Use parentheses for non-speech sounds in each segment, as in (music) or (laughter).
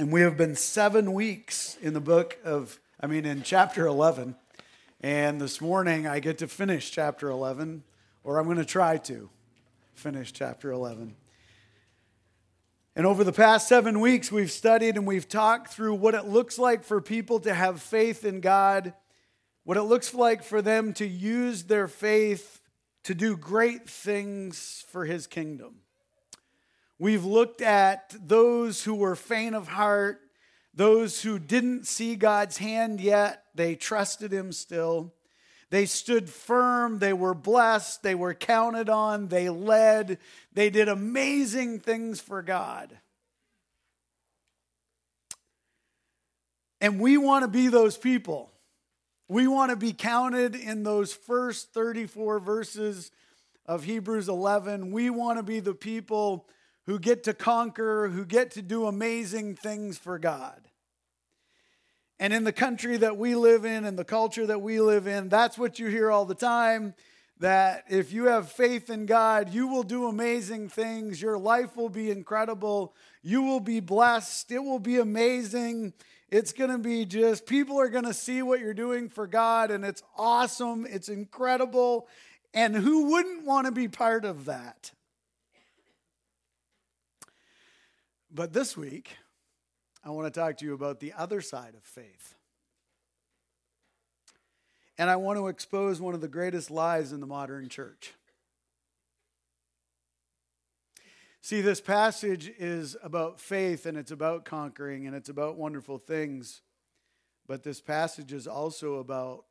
And we have been seven weeks in the book of, I mean, in chapter 11. And this morning I get to finish chapter 11, or I'm going to try to finish chapter 11. And over the past seven weeks, we've studied and we've talked through what it looks like for people to have faith in God, what it looks like for them to use their faith to do great things for His kingdom. We've looked at those who were faint of heart, those who didn't see God's hand yet, they trusted Him still. They stood firm, they were blessed, they were counted on, they led, they did amazing things for God. And we want to be those people. We want to be counted in those first 34 verses of Hebrews 11. We want to be the people who get to conquer, who get to do amazing things for God. And in the country that we live in and the culture that we live in, that's what you hear all the time that if you have faith in God, you will do amazing things. Your life will be incredible. You will be blessed. It will be amazing. It's going to be just, people are going to see what you're doing for God, and it's awesome. It's incredible. And who wouldn't want to be part of that? But this week, I want to talk to you about the other side of faith. And I want to expose one of the greatest lies in the modern church. See, this passage is about faith and it's about conquering and it's about wonderful things. But this passage is also about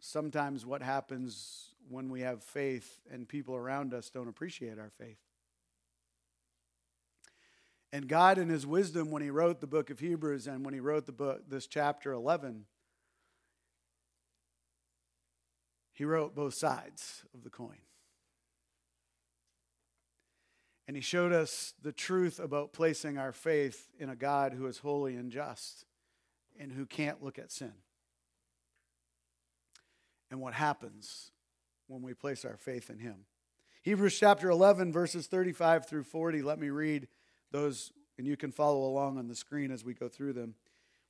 sometimes what happens when we have faith and people around us don't appreciate our faith. And God, in His wisdom, when He wrote the book of Hebrews and when He wrote the book, this chapter 11, He wrote both sides of the coin. And He showed us the truth about placing our faith in a God who is holy and just and who can't look at sin. And what happens when we place our faith in Him. Hebrews chapter 11, verses 35 through 40. Let me read those, and you can follow along on the screen as we go through them.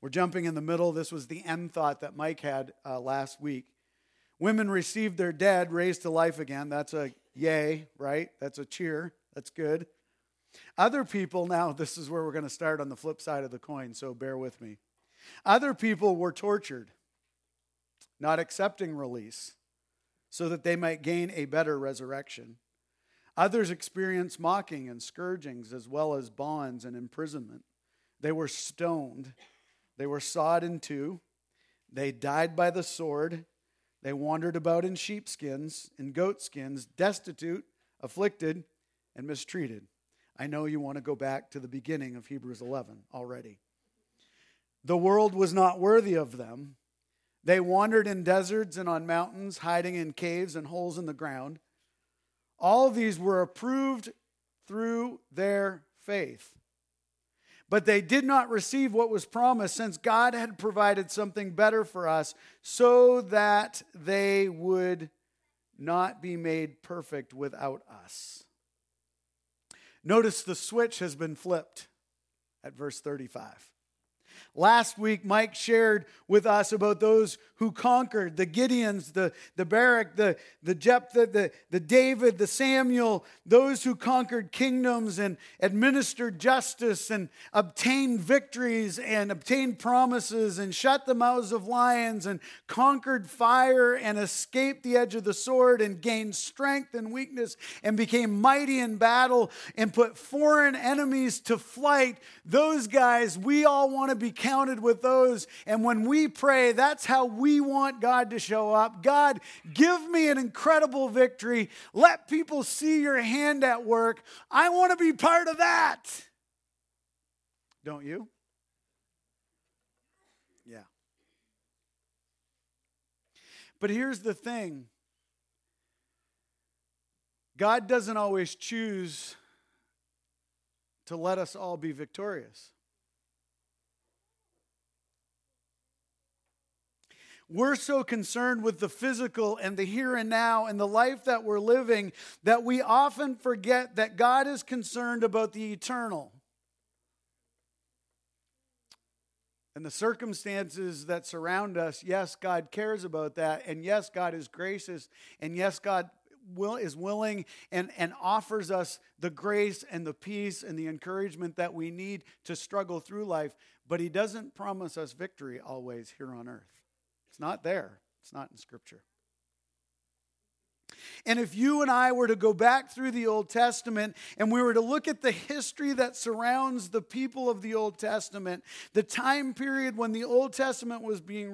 We're jumping in the middle. This was the end thought that Mike had uh, last week. Women received their dead raised to life again. That's a yay, right? That's a cheer. That's good. Other people, now (laughs) this is where we're going to start on the flip side of the coin, so bear with me. Other people were tortured, not accepting release, so that they might gain a better resurrection. Others experienced mocking and scourgings, as well as bonds and imprisonment. They were stoned, they were sawed in two, they died by the sword, they wandered about in sheepskins and goatskins, destitute, afflicted, and mistreated. I know you want to go back to the beginning of Hebrews 11 already. The world was not worthy of them. They wandered in deserts and on mountains, hiding in caves and holes in the ground. All these were approved through their faith. But they did not receive what was promised, since God had provided something better for us, so that they would not be made perfect without us. Notice the switch has been flipped at verse 35. Last week, Mike shared with us about those who conquered the Gideons, the, the Barak, the, the Jephthah, the, the David, the Samuel, those who conquered kingdoms and administered justice and obtained victories and obtained promises and shut the mouths of lions and conquered fire and escaped the edge of the sword and gained strength and weakness and became mighty in battle and put foreign enemies to flight. Those guys, we all want to be counted with those. And when we pray, that's how we want God to show up. God, give me an incredible victory. Let people see your hand at work. I want to be part of that. Don't you? Yeah. But here's the thing God doesn't always choose to let us all be victorious. We're so concerned with the physical and the here and now and the life that we're living that we often forget that God is concerned about the eternal. And the circumstances that surround us, yes, God cares about that. And yes, God is gracious. And yes, God will, is willing and, and offers us the grace and the peace and the encouragement that we need to struggle through life. But He doesn't promise us victory always here on earth. It's not there, it's not in Scripture. And if you and I were to go back through the Old Testament and we were to look at the history that surrounds the people of the Old Testament, the time period when the Old Testament was being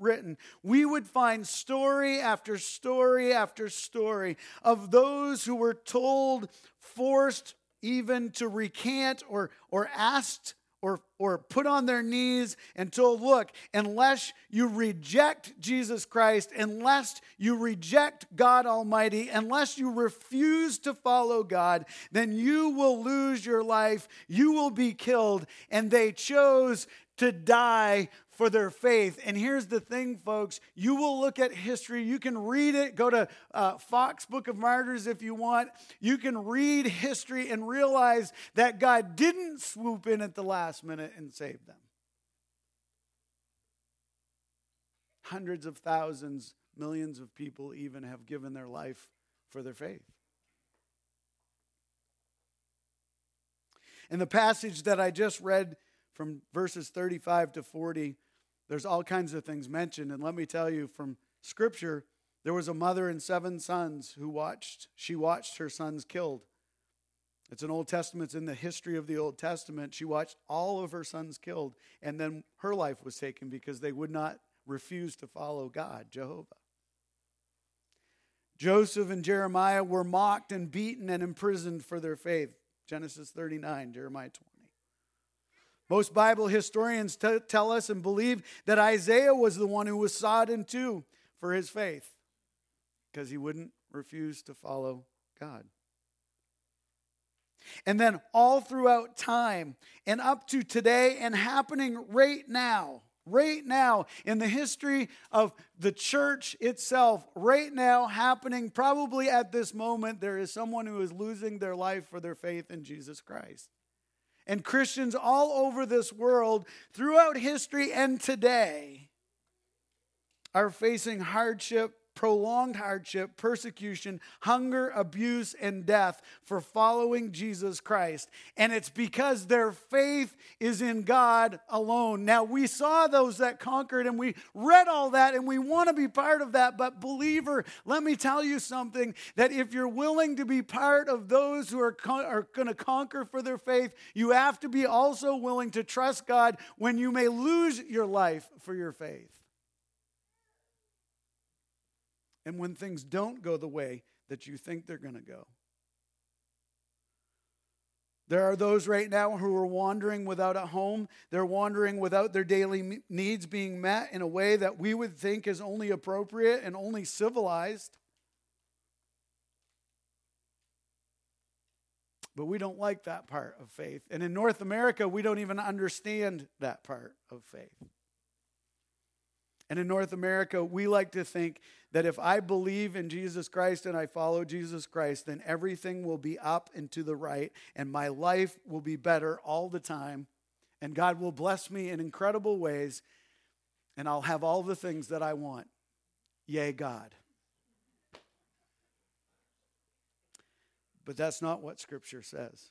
written, we would find story after story after story of those who were told, forced even to recant or, or asked or, or put on their knees and told, Look, unless you reject Jesus Christ, unless you reject God Almighty, unless you refuse to follow God, then you will lose your life. You will be killed. And they chose to die for their faith. And here's the thing, folks you will look at history, you can read it, go to uh, Foxe Book of Martyrs if you want. You can read history and realize that God didn't swoop in at the last minute and save them. Hundreds of thousands, millions of people even have given their life for their faith. In the passage that I just read from verses 35 to 40, there's all kinds of things mentioned. And let me tell you from scripture, there was a mother and seven sons who watched, she watched her sons killed. It's an Old Testament, it's in the history of the Old Testament. She watched all of her sons killed, and then her life was taken because they would not refuse to follow God, Jehovah. Joseph and Jeremiah were mocked and beaten and imprisoned for their faith. Genesis 39, Jeremiah 20. Most Bible historians t- tell us and believe that Isaiah was the one who was sawed in two for his faith because he wouldn't refuse to follow God. And then all throughout time and up to today and happening right now, right now in the history of the church itself, right now happening probably at this moment, there is someone who is losing their life for their faith in Jesus Christ. And Christians all over this world, throughout history and today, are facing hardship prolonged hardship, persecution, hunger, abuse, and death for following Jesus Christ. And it's because their faith is in God alone. Now, we saw those that conquered and we read all that and we want to be part of that. But, believer, let me tell you something that if you're willing to be part of those who are, con- are going to conquer for their faith, you have to be also willing to trust God when you may lose your life for your faith and when things don't go the way that you think they're going to go. There are those right now who are wandering without a home. They're wandering without their daily needs being met in a way that we would think is only appropriate and only civilized. But we don't like that part of faith. And in North America, we don't even understand that part of faith. And in North America, we like to think that if I believe in Jesus Christ and I follow Jesus Christ, then everything will be up and to the right, and my life will be better all the time, and God will bless me in incredible ways, and I'll have all the things that I want. Yay, God. But that's not what Scripture says.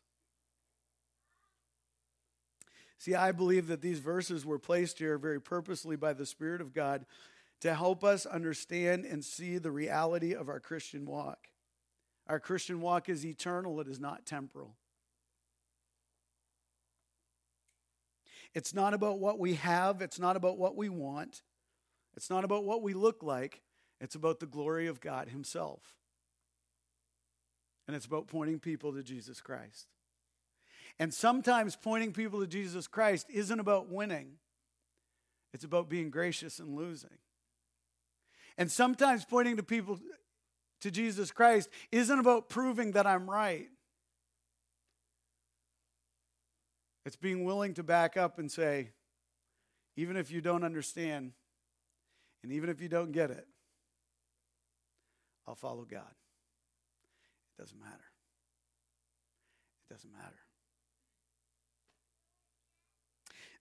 See, I believe that these verses were placed here very purposely by the Spirit of God to help us understand and see the reality of our Christian walk. Our Christian walk is eternal, it is not temporal. It's not about what we have, it's not about what we want, it's not about what we look like, it's about the glory of God Himself. And it's about pointing people to Jesus Christ. And sometimes pointing people to Jesus Christ isn't about winning, it's about being gracious and losing. And sometimes pointing to people to Jesus Christ isn't about proving that I'm right. It's being willing to back up and say, even if you don't understand, and even if you don't get it, I'll follow God. It doesn't matter. It doesn't matter.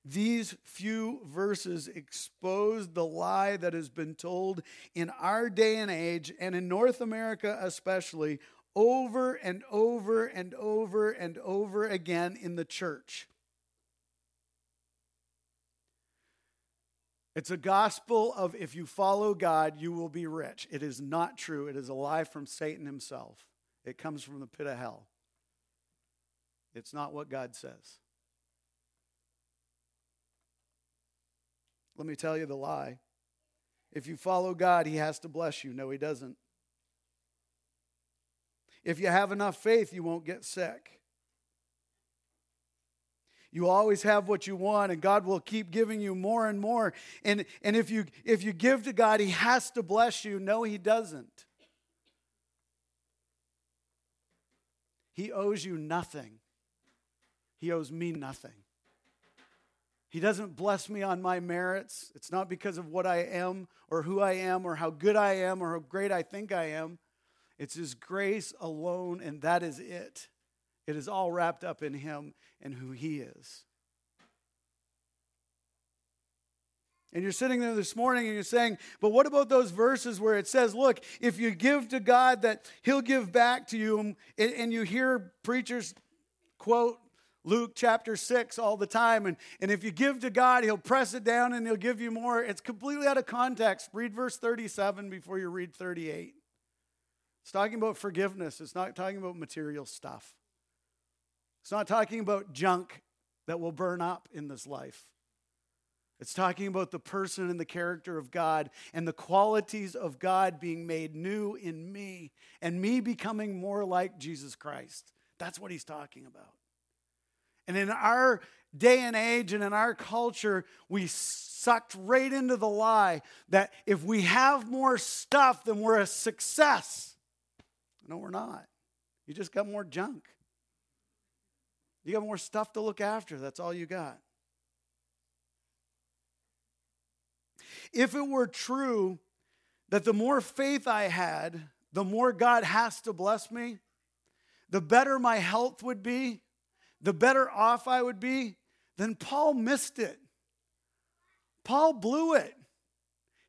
These few verses expose the lie that has been told in our day and age, and in North America especially, over and over and over and over again in the church. It's a gospel of if you follow God, you will be rich. It is not true. It is a lie from Satan himself. It comes from the pit of hell. It's not what God says. Let me tell you the lie. If you follow God, He has to bless you. No, He doesn't. If you have enough faith, you won't get sick. You always have what you want, and God will keep giving you more and more. And, and if, you, if you give to God, He has to bless you. No, He doesn't. He owes you nothing, He owes me nothing. He doesn't bless me on my merits. It's not because of what I am or who I am or how good I am or how great I think I am. It's His grace alone, and that is it. It is all wrapped up in Him and who He is. And you're sitting there this morning and you're saying, but what about those verses where it says, look, if you give to God, that He'll give back to you? And, you hear preachers quote Luke chapter 6 all the time. And, and if you give to God, He'll press it down and He'll give you more. It's completely out of context. Read verse 37 before you read 38. It's talking about forgiveness, it's not talking about material stuff. It's not talking about junk that will burn up in this life. It's talking about the person and the character of God and the qualities of God being made new in me and me becoming more like Jesus Christ. That's what he's talking about. And in our day and age and in our culture, we sucked right into the lie that if we have more stuff, then we're a success. No, we're not. You just got more junk. You got more stuff to look after. That's all you got. If it were true that the more faith I had, the more God has to bless me, the better my health would be, the better off I would be, then Paul missed it. Paul blew it.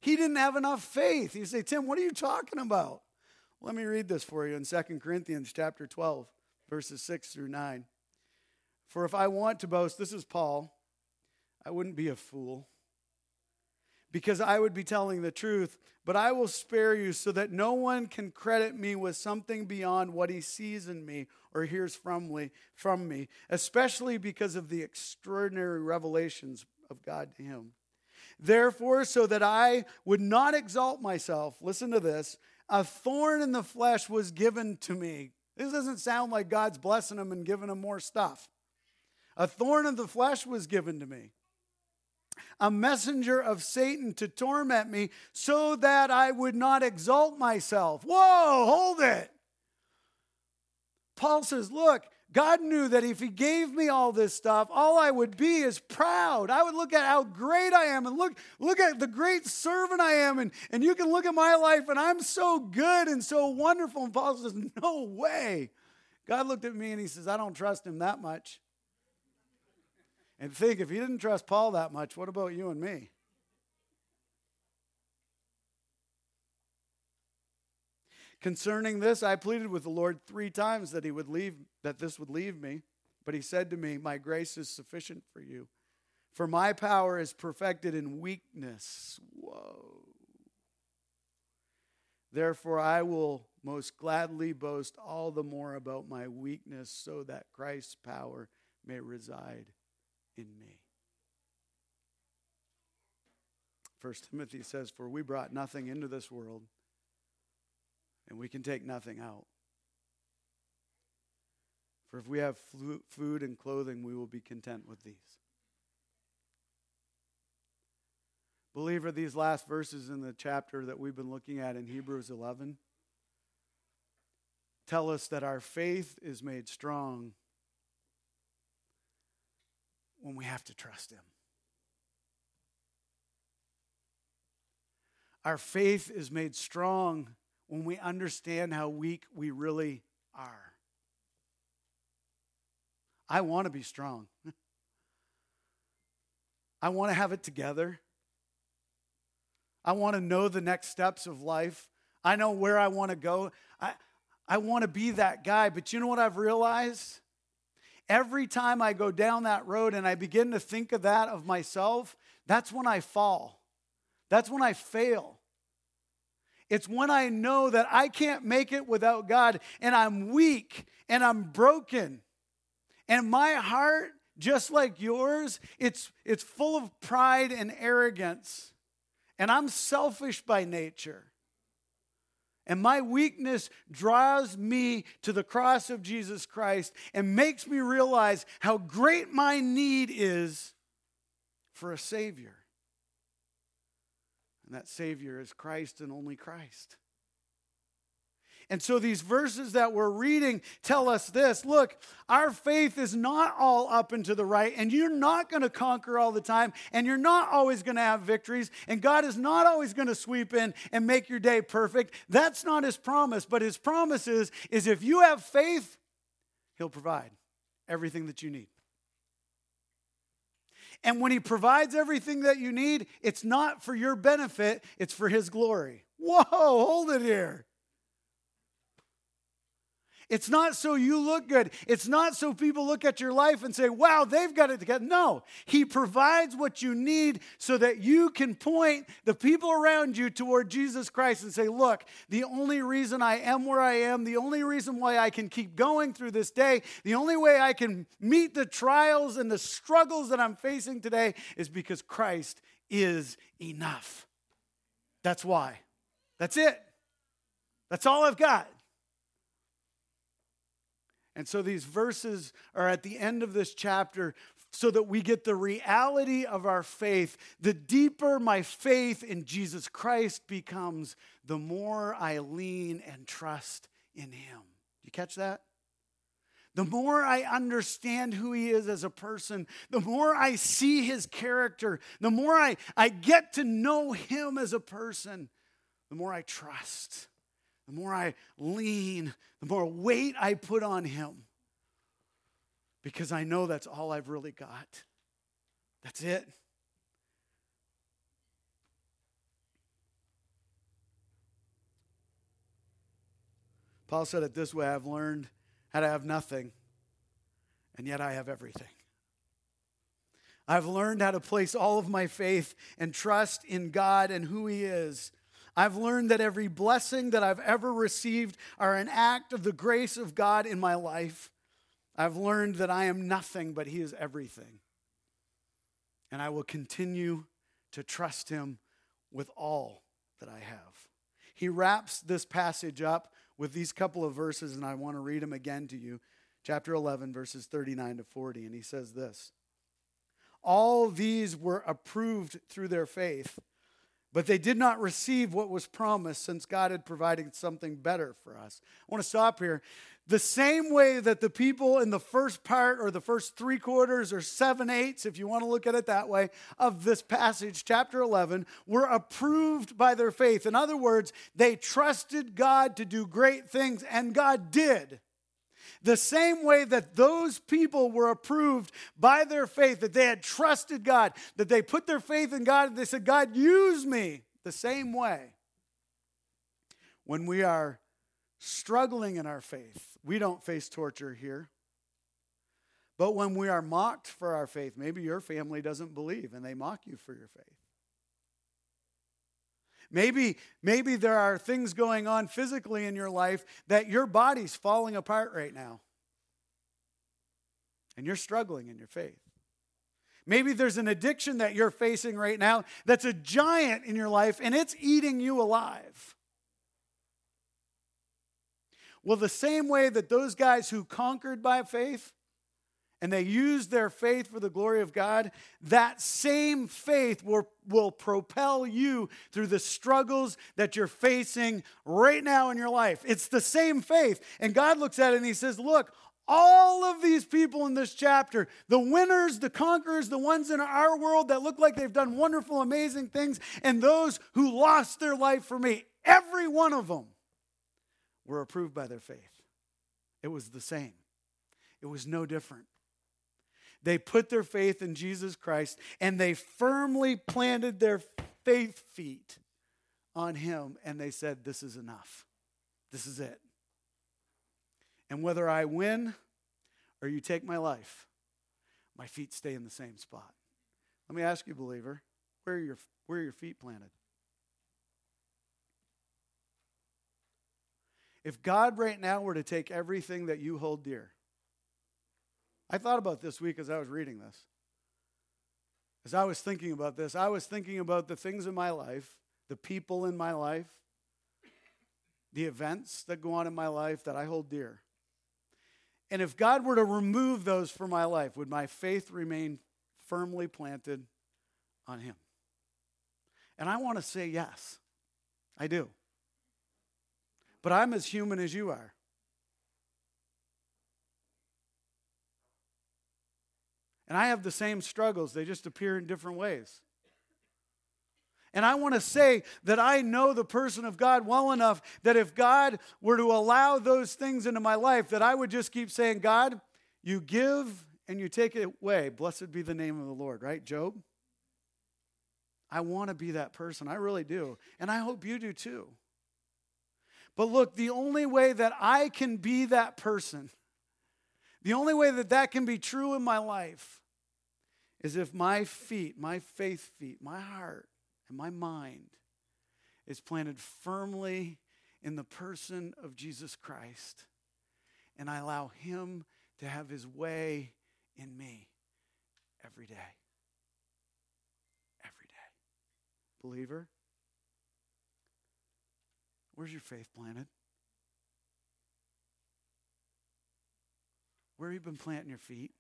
He didn't have enough faith. You say, Tim, what are you talking about? Let me read this for you in 2 Corinthians chapter 12, verses 6 through 9. For if I want to boast, this is Paul, I wouldn't be a fool because I would be telling the truth, but I will spare you so that no one can credit me with something beyond what he sees in me or hears from me, from me, especially because of the extraordinary revelations of God to him. Therefore, so that I would not exalt myself, listen to this, a thorn in the flesh was given to me. This doesn't sound like God's blessing him and giving him more stuff. A thorn in the flesh was given to me a messenger of Satan to torment me so that I would not exalt myself. Whoa, hold it. Paul says, Look, God knew that if He gave me all this stuff, all I would be is proud. I would look at how great I am and look, look at the great servant I am. And, and you can look at my life and I'm so good and so wonderful. And Paul says, No way. God looked at me and He says, I don't trust Him that much. And think if he didn't trust Paul that much, what about you and me? Concerning this, I pleaded with the Lord three times that he would leave, that this would leave me. But he said to me, My grace is sufficient for you, for my power is perfected in weakness. Whoa. Therefore, I will most gladly boast all the more about my weakness, so that Christ's power may reside in me. First Timothy says, For we brought nothing into this world, and we can take nothing out. For if we have food and clothing, we will be content with these. Believer, these last verses in the chapter that we've been looking at in Hebrews 11 tell us that our faith is made strong when we have to trust Him. Our faith is made strong when we understand how weak we really are. I want to be strong. (laughs) I want to have it together. I want to know the next steps of life. I know where I want to go. I, I want to be that guy. But you know what I've realized? Every time I go down that road and I begin to think of that of myself, that's when I fall. That's when I fail. It's when I know that I can't make it without God and I'm weak and I'm broken. And my heart, just like yours, it's, it's full of pride and arrogance. And I'm selfish by nature. And my weakness draws me to the cross of Jesus Christ and makes me realize how great my need is for a Savior. And that Savior is Christ and only Christ. And so these verses that we're reading tell us this look, our faith is not all up and to the right, and you're not going to conquer all the time, and you're not always going to have victories, and God is not always going to sweep in and make your day perfect. That's not his promise, but his promise is, is if you have faith, he'll provide everything that you need. And when he provides everything that you need, it's not for your benefit, it's for his glory. Whoa, hold it here. It's not so you look good. It's not so people look at your life and say, wow, they've got it together. No, He provides what you need so that you can point the people around you toward Jesus Christ and say, look, the only reason I am where I am, the only reason why I can keep going through this day, the only way I can meet the trials and the struggles that I'm facing today is because Christ is enough. That's why. That's it. That's all I've got. And so these verses are at the end of this chapter so that we get the reality of our faith. The deeper my faith in Jesus Christ becomes, the more I lean and trust in Him. You catch that? The more I understand who He is as a person, the more I see His character, the more I, I get to know Him as a person, the more I trust the more I lean, the more weight I put on Him. Because I know that's all I've really got. That's it. Paul said it this way I've learned how to have nothing, and yet I have everything. I've learned how to place all of my faith and trust in God and who He is I've learned that every blessing that I've ever received are an act of the grace of God in my life. I've learned that I am nothing, but He is everything. And I will continue to trust Him with all that I have. He wraps this passage up with these couple of verses, and I want to read them again to you. Chapter 11, verses 39 to 40. And he says this All these were approved through their faith. But they did not receive what was promised since God had provided something better for us. I want to stop here. The same way that the people in the first part or the first three quarters or seven eighths, if you want to look at it that way, of this passage, chapter 11, were approved by their faith. In other words, they trusted God to do great things, and God did. The same way that those people were approved by their faith, that they had trusted God, that they put their faith in God, and they said, God, use me. The same way. When we are struggling in our faith, we don't face torture here. But when we are mocked for our faith, maybe your family doesn't believe and they mock you for your faith. Maybe, maybe there are things going on physically in your life that your body's falling apart right now. And you're struggling in your faith. Maybe there's an addiction that you're facing right now that's a giant in your life and it's eating you alive. Well, the same way that those guys who conquered by faith and they use their faith for the glory of God, that same faith will, will propel you through the struggles that you're facing right now in your life. It's the same faith. And God looks at it and He says, Look, all of these people in this chapter, the winners, the conquerors, the ones in our world that look like they've done wonderful, amazing things, and those who lost their life for me, every one of them were approved by their faith. It was the same, it was no different. They put their faith in Jesus Christ and they firmly planted their faith feet on Him and they said, This is enough. This is it. And whether I win or you take my life, my feet stay in the same spot. Let me ask you, believer, where are your, where are your feet planted? If God right now were to take everything that you hold dear, I thought about this week as I was reading this. As I was thinking about this, I was thinking about the things in my life, the people in my life, the events that go on in my life that I hold dear. And if God were to remove those from my life, would my faith remain firmly planted on Him? And I want to say yes. I do. But I'm as human as you are. And I have the same struggles, they just appear in different ways. And I want to say that I know the person of God well enough that if God were to allow those things into my life, that I would just keep saying, God, you give and you take it away. Blessed be the name of the Lord, right? Job? I want to be that person. I really do. And I hope you do too. But look, the only way that I can be that person, the only way that that can be true in my life, is if my feet, my faith feet, my heart, and my mind is planted firmly in the person of Jesus Christ. And I allow Him to have His way in me every day. Every day. Believer, where's your faith planted? Where have you been planting your feet?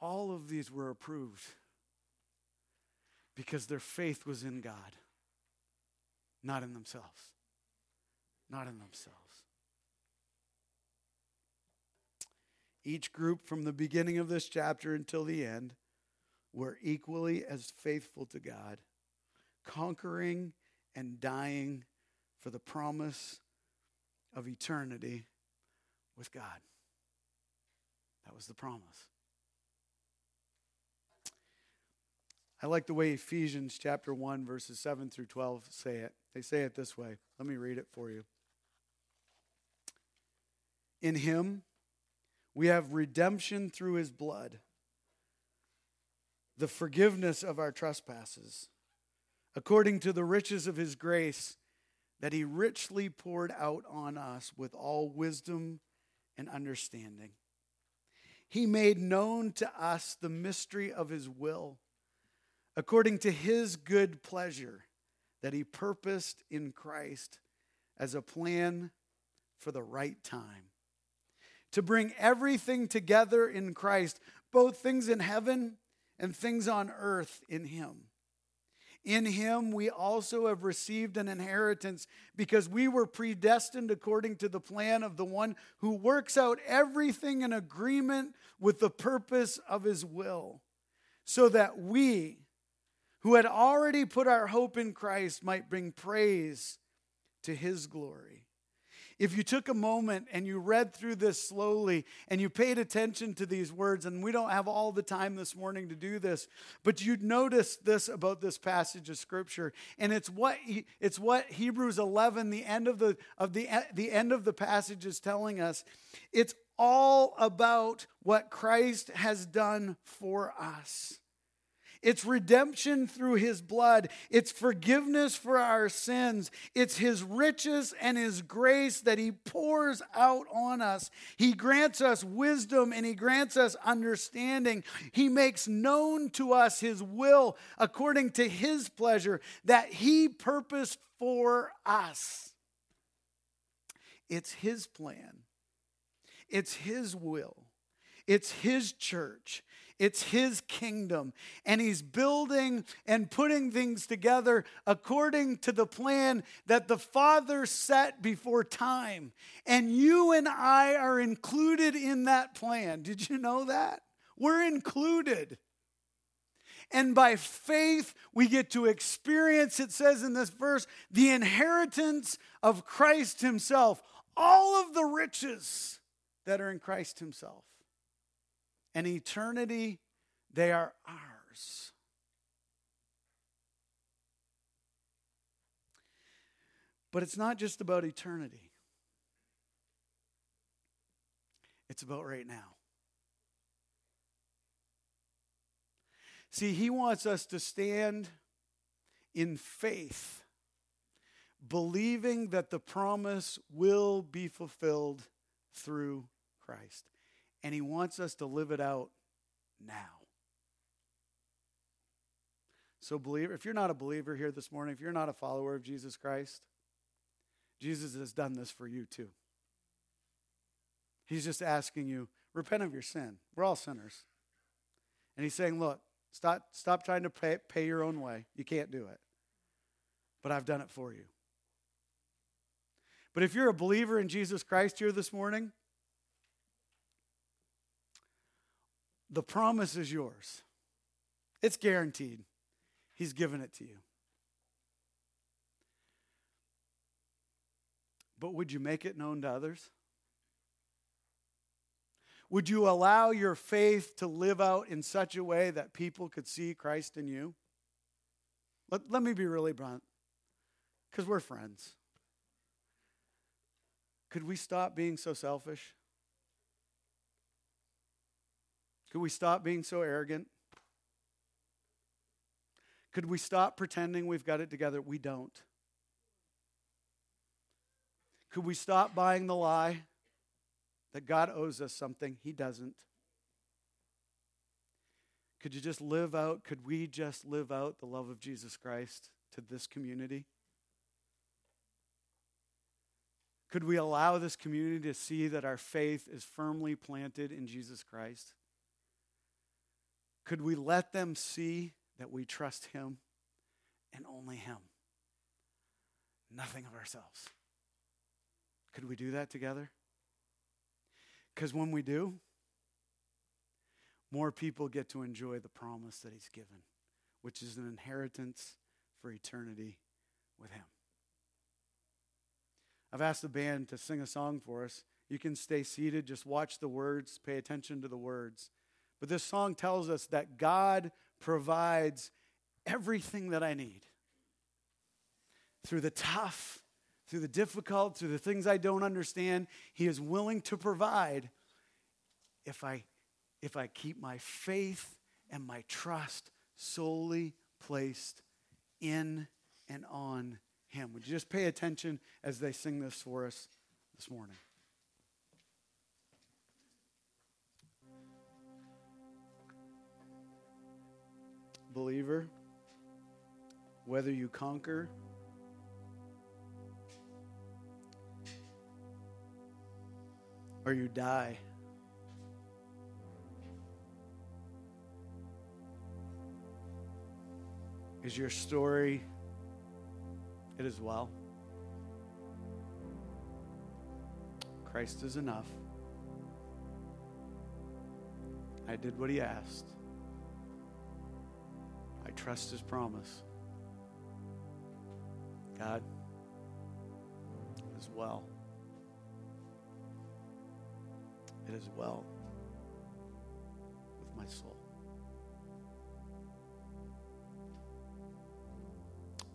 All of these were approved because their faith was in God, not in themselves. Not in themselves. Each group from the beginning of this chapter until the end were equally as faithful to God, conquering and dying for the promise of eternity with God. That was the promise. I like the way Ephesians chapter 1, verses 7 through 12 say it. They say it this way. Let me read it for you. In him, we have redemption through his blood, the forgiveness of our trespasses, according to the riches of his grace that he richly poured out on us with all wisdom and understanding. He made known to us the mystery of his will according to his good pleasure that he purposed in Christ as a plan for the right time. To bring everything together in Christ, both things in heaven and things on earth in him. In him we also have received an inheritance because we were predestined according to the plan of the one who works out everything in agreement with the purpose of his will, so that we, who had already put our hope in Christ might bring praise to his glory. If you took a moment and you read through this slowly and you paid attention to these words, and we don't have all the time this morning to do this, but you'd notice this about this passage of scripture, and it's what it's what Hebrews 11, the end of the of the the end of the passage is telling us. It's all about what Christ has done for us. It's redemption through his blood. It's forgiveness for our sins. It's his riches and his grace that he pours out on us. He grants us wisdom and he grants us understanding. He makes known to us his will according to his pleasure that he purposed for us. It's his plan, it's his will, it's his church. It's his kingdom. And he's building and putting things together according to the plan that the Father set before time. And you and I are included in that plan. Did you know that? We're included. And by faith, we get to experience, it says in this verse, the inheritance of Christ Himself, all of the riches that are in Christ Himself. And eternity, they are ours. But it's not just about eternity, it's about right now. See, he wants us to stand in faith, believing that the promise will be fulfilled through Christ. And he wants us to live it out now. So, believer, if you're not a believer here this morning, if you're not a follower of Jesus Christ, Jesus has done this for you too. He's just asking you, repent of your sin. We're all sinners. And he's saying, look, stop, stop trying to pay, pay your own way. You can't do it. But I've done it for you. But if you're a believer in Jesus Christ here this morning, the promise is yours. It's guaranteed. He's given it to you. But would you make it known to others? Would you allow your faith to live out in such a way that people could see Christ in you? Let, let me be really blunt, because we're friends. Could we stop being so selfish? Could we stop being so arrogant? Could we stop pretending we've got it together? We don't. Could we stop buying the lie that God owes us something He doesn't? Could you just live out, could we just live out the love of Jesus Christ to this community? Could we allow this community to see that our faith is firmly planted in Jesus Christ? Could we let them see that we trust Him and only Him? Nothing of ourselves. Could we do that together? Because when we do, more people get to enjoy the promise that He's given, which is an inheritance for eternity with Him. I've asked the band to sing a song for us. You can stay seated, just watch the words, pay attention to the words. But this song tells us that God provides everything that I need through the tough through the difficult, through the things I don't understand. He is willing to provide if I, if I keep my faith and my trust solely placed in and on Him. Would you just pay attention as they sing this for us this morning? Believer, whether you conquer or you die. Is your story it as well? Christ is enough. I did what he asked. Trust his promise. God as well. it is well with my soul.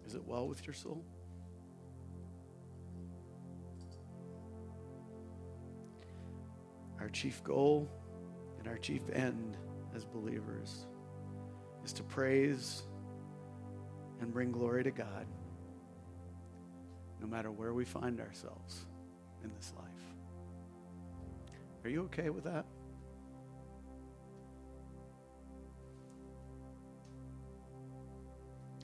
Is it well with your soul? Our chief goal and our chief end as believers is to praise and bring glory to God no matter where we find ourselves in this life. Are you okay with that?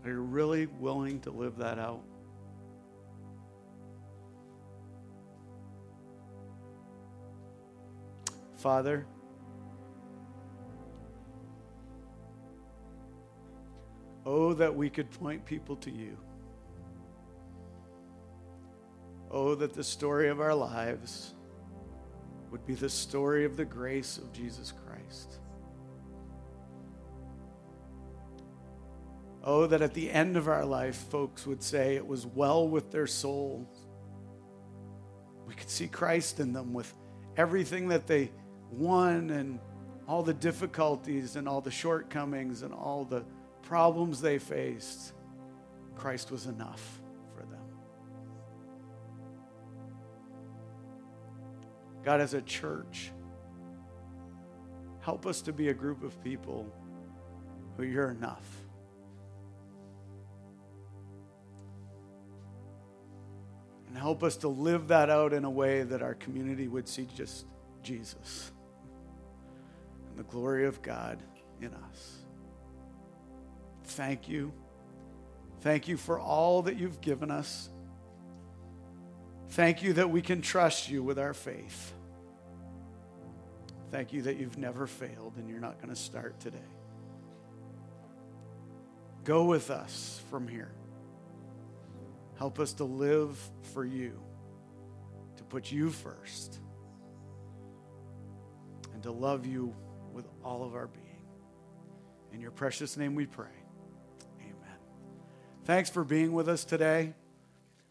Are you really willing to live that out? Father, oh, that we could point people to you. Oh, that the story of our lives would be the story of the grace of Jesus Christ. Oh, that at the end of our life, folks would say it was well with their souls. We could see Christ in them with everything that they won and all the difficulties and all the shortcomings and all the problems they faced, Christ was enough for them. God, as a church, help us to be a group of people who you're enough. And help us to live that out in a way that our community would see just Jesus and the glory of God in us. Thank you. Thank you for all that you've given us. Thank you that we can trust you with our faith. Thank you that you've never failed and you're not going to start today. Go with us from here. Help us to live for you, to put you first, and to love you with all of our being. In your precious name we pray. Thanks for being with us today.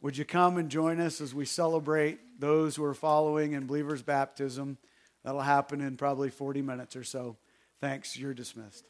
Would you come and join us as we celebrate those who are following in believers' baptism? That'll happen in probably 40 minutes or so. Thanks. You're dismissed.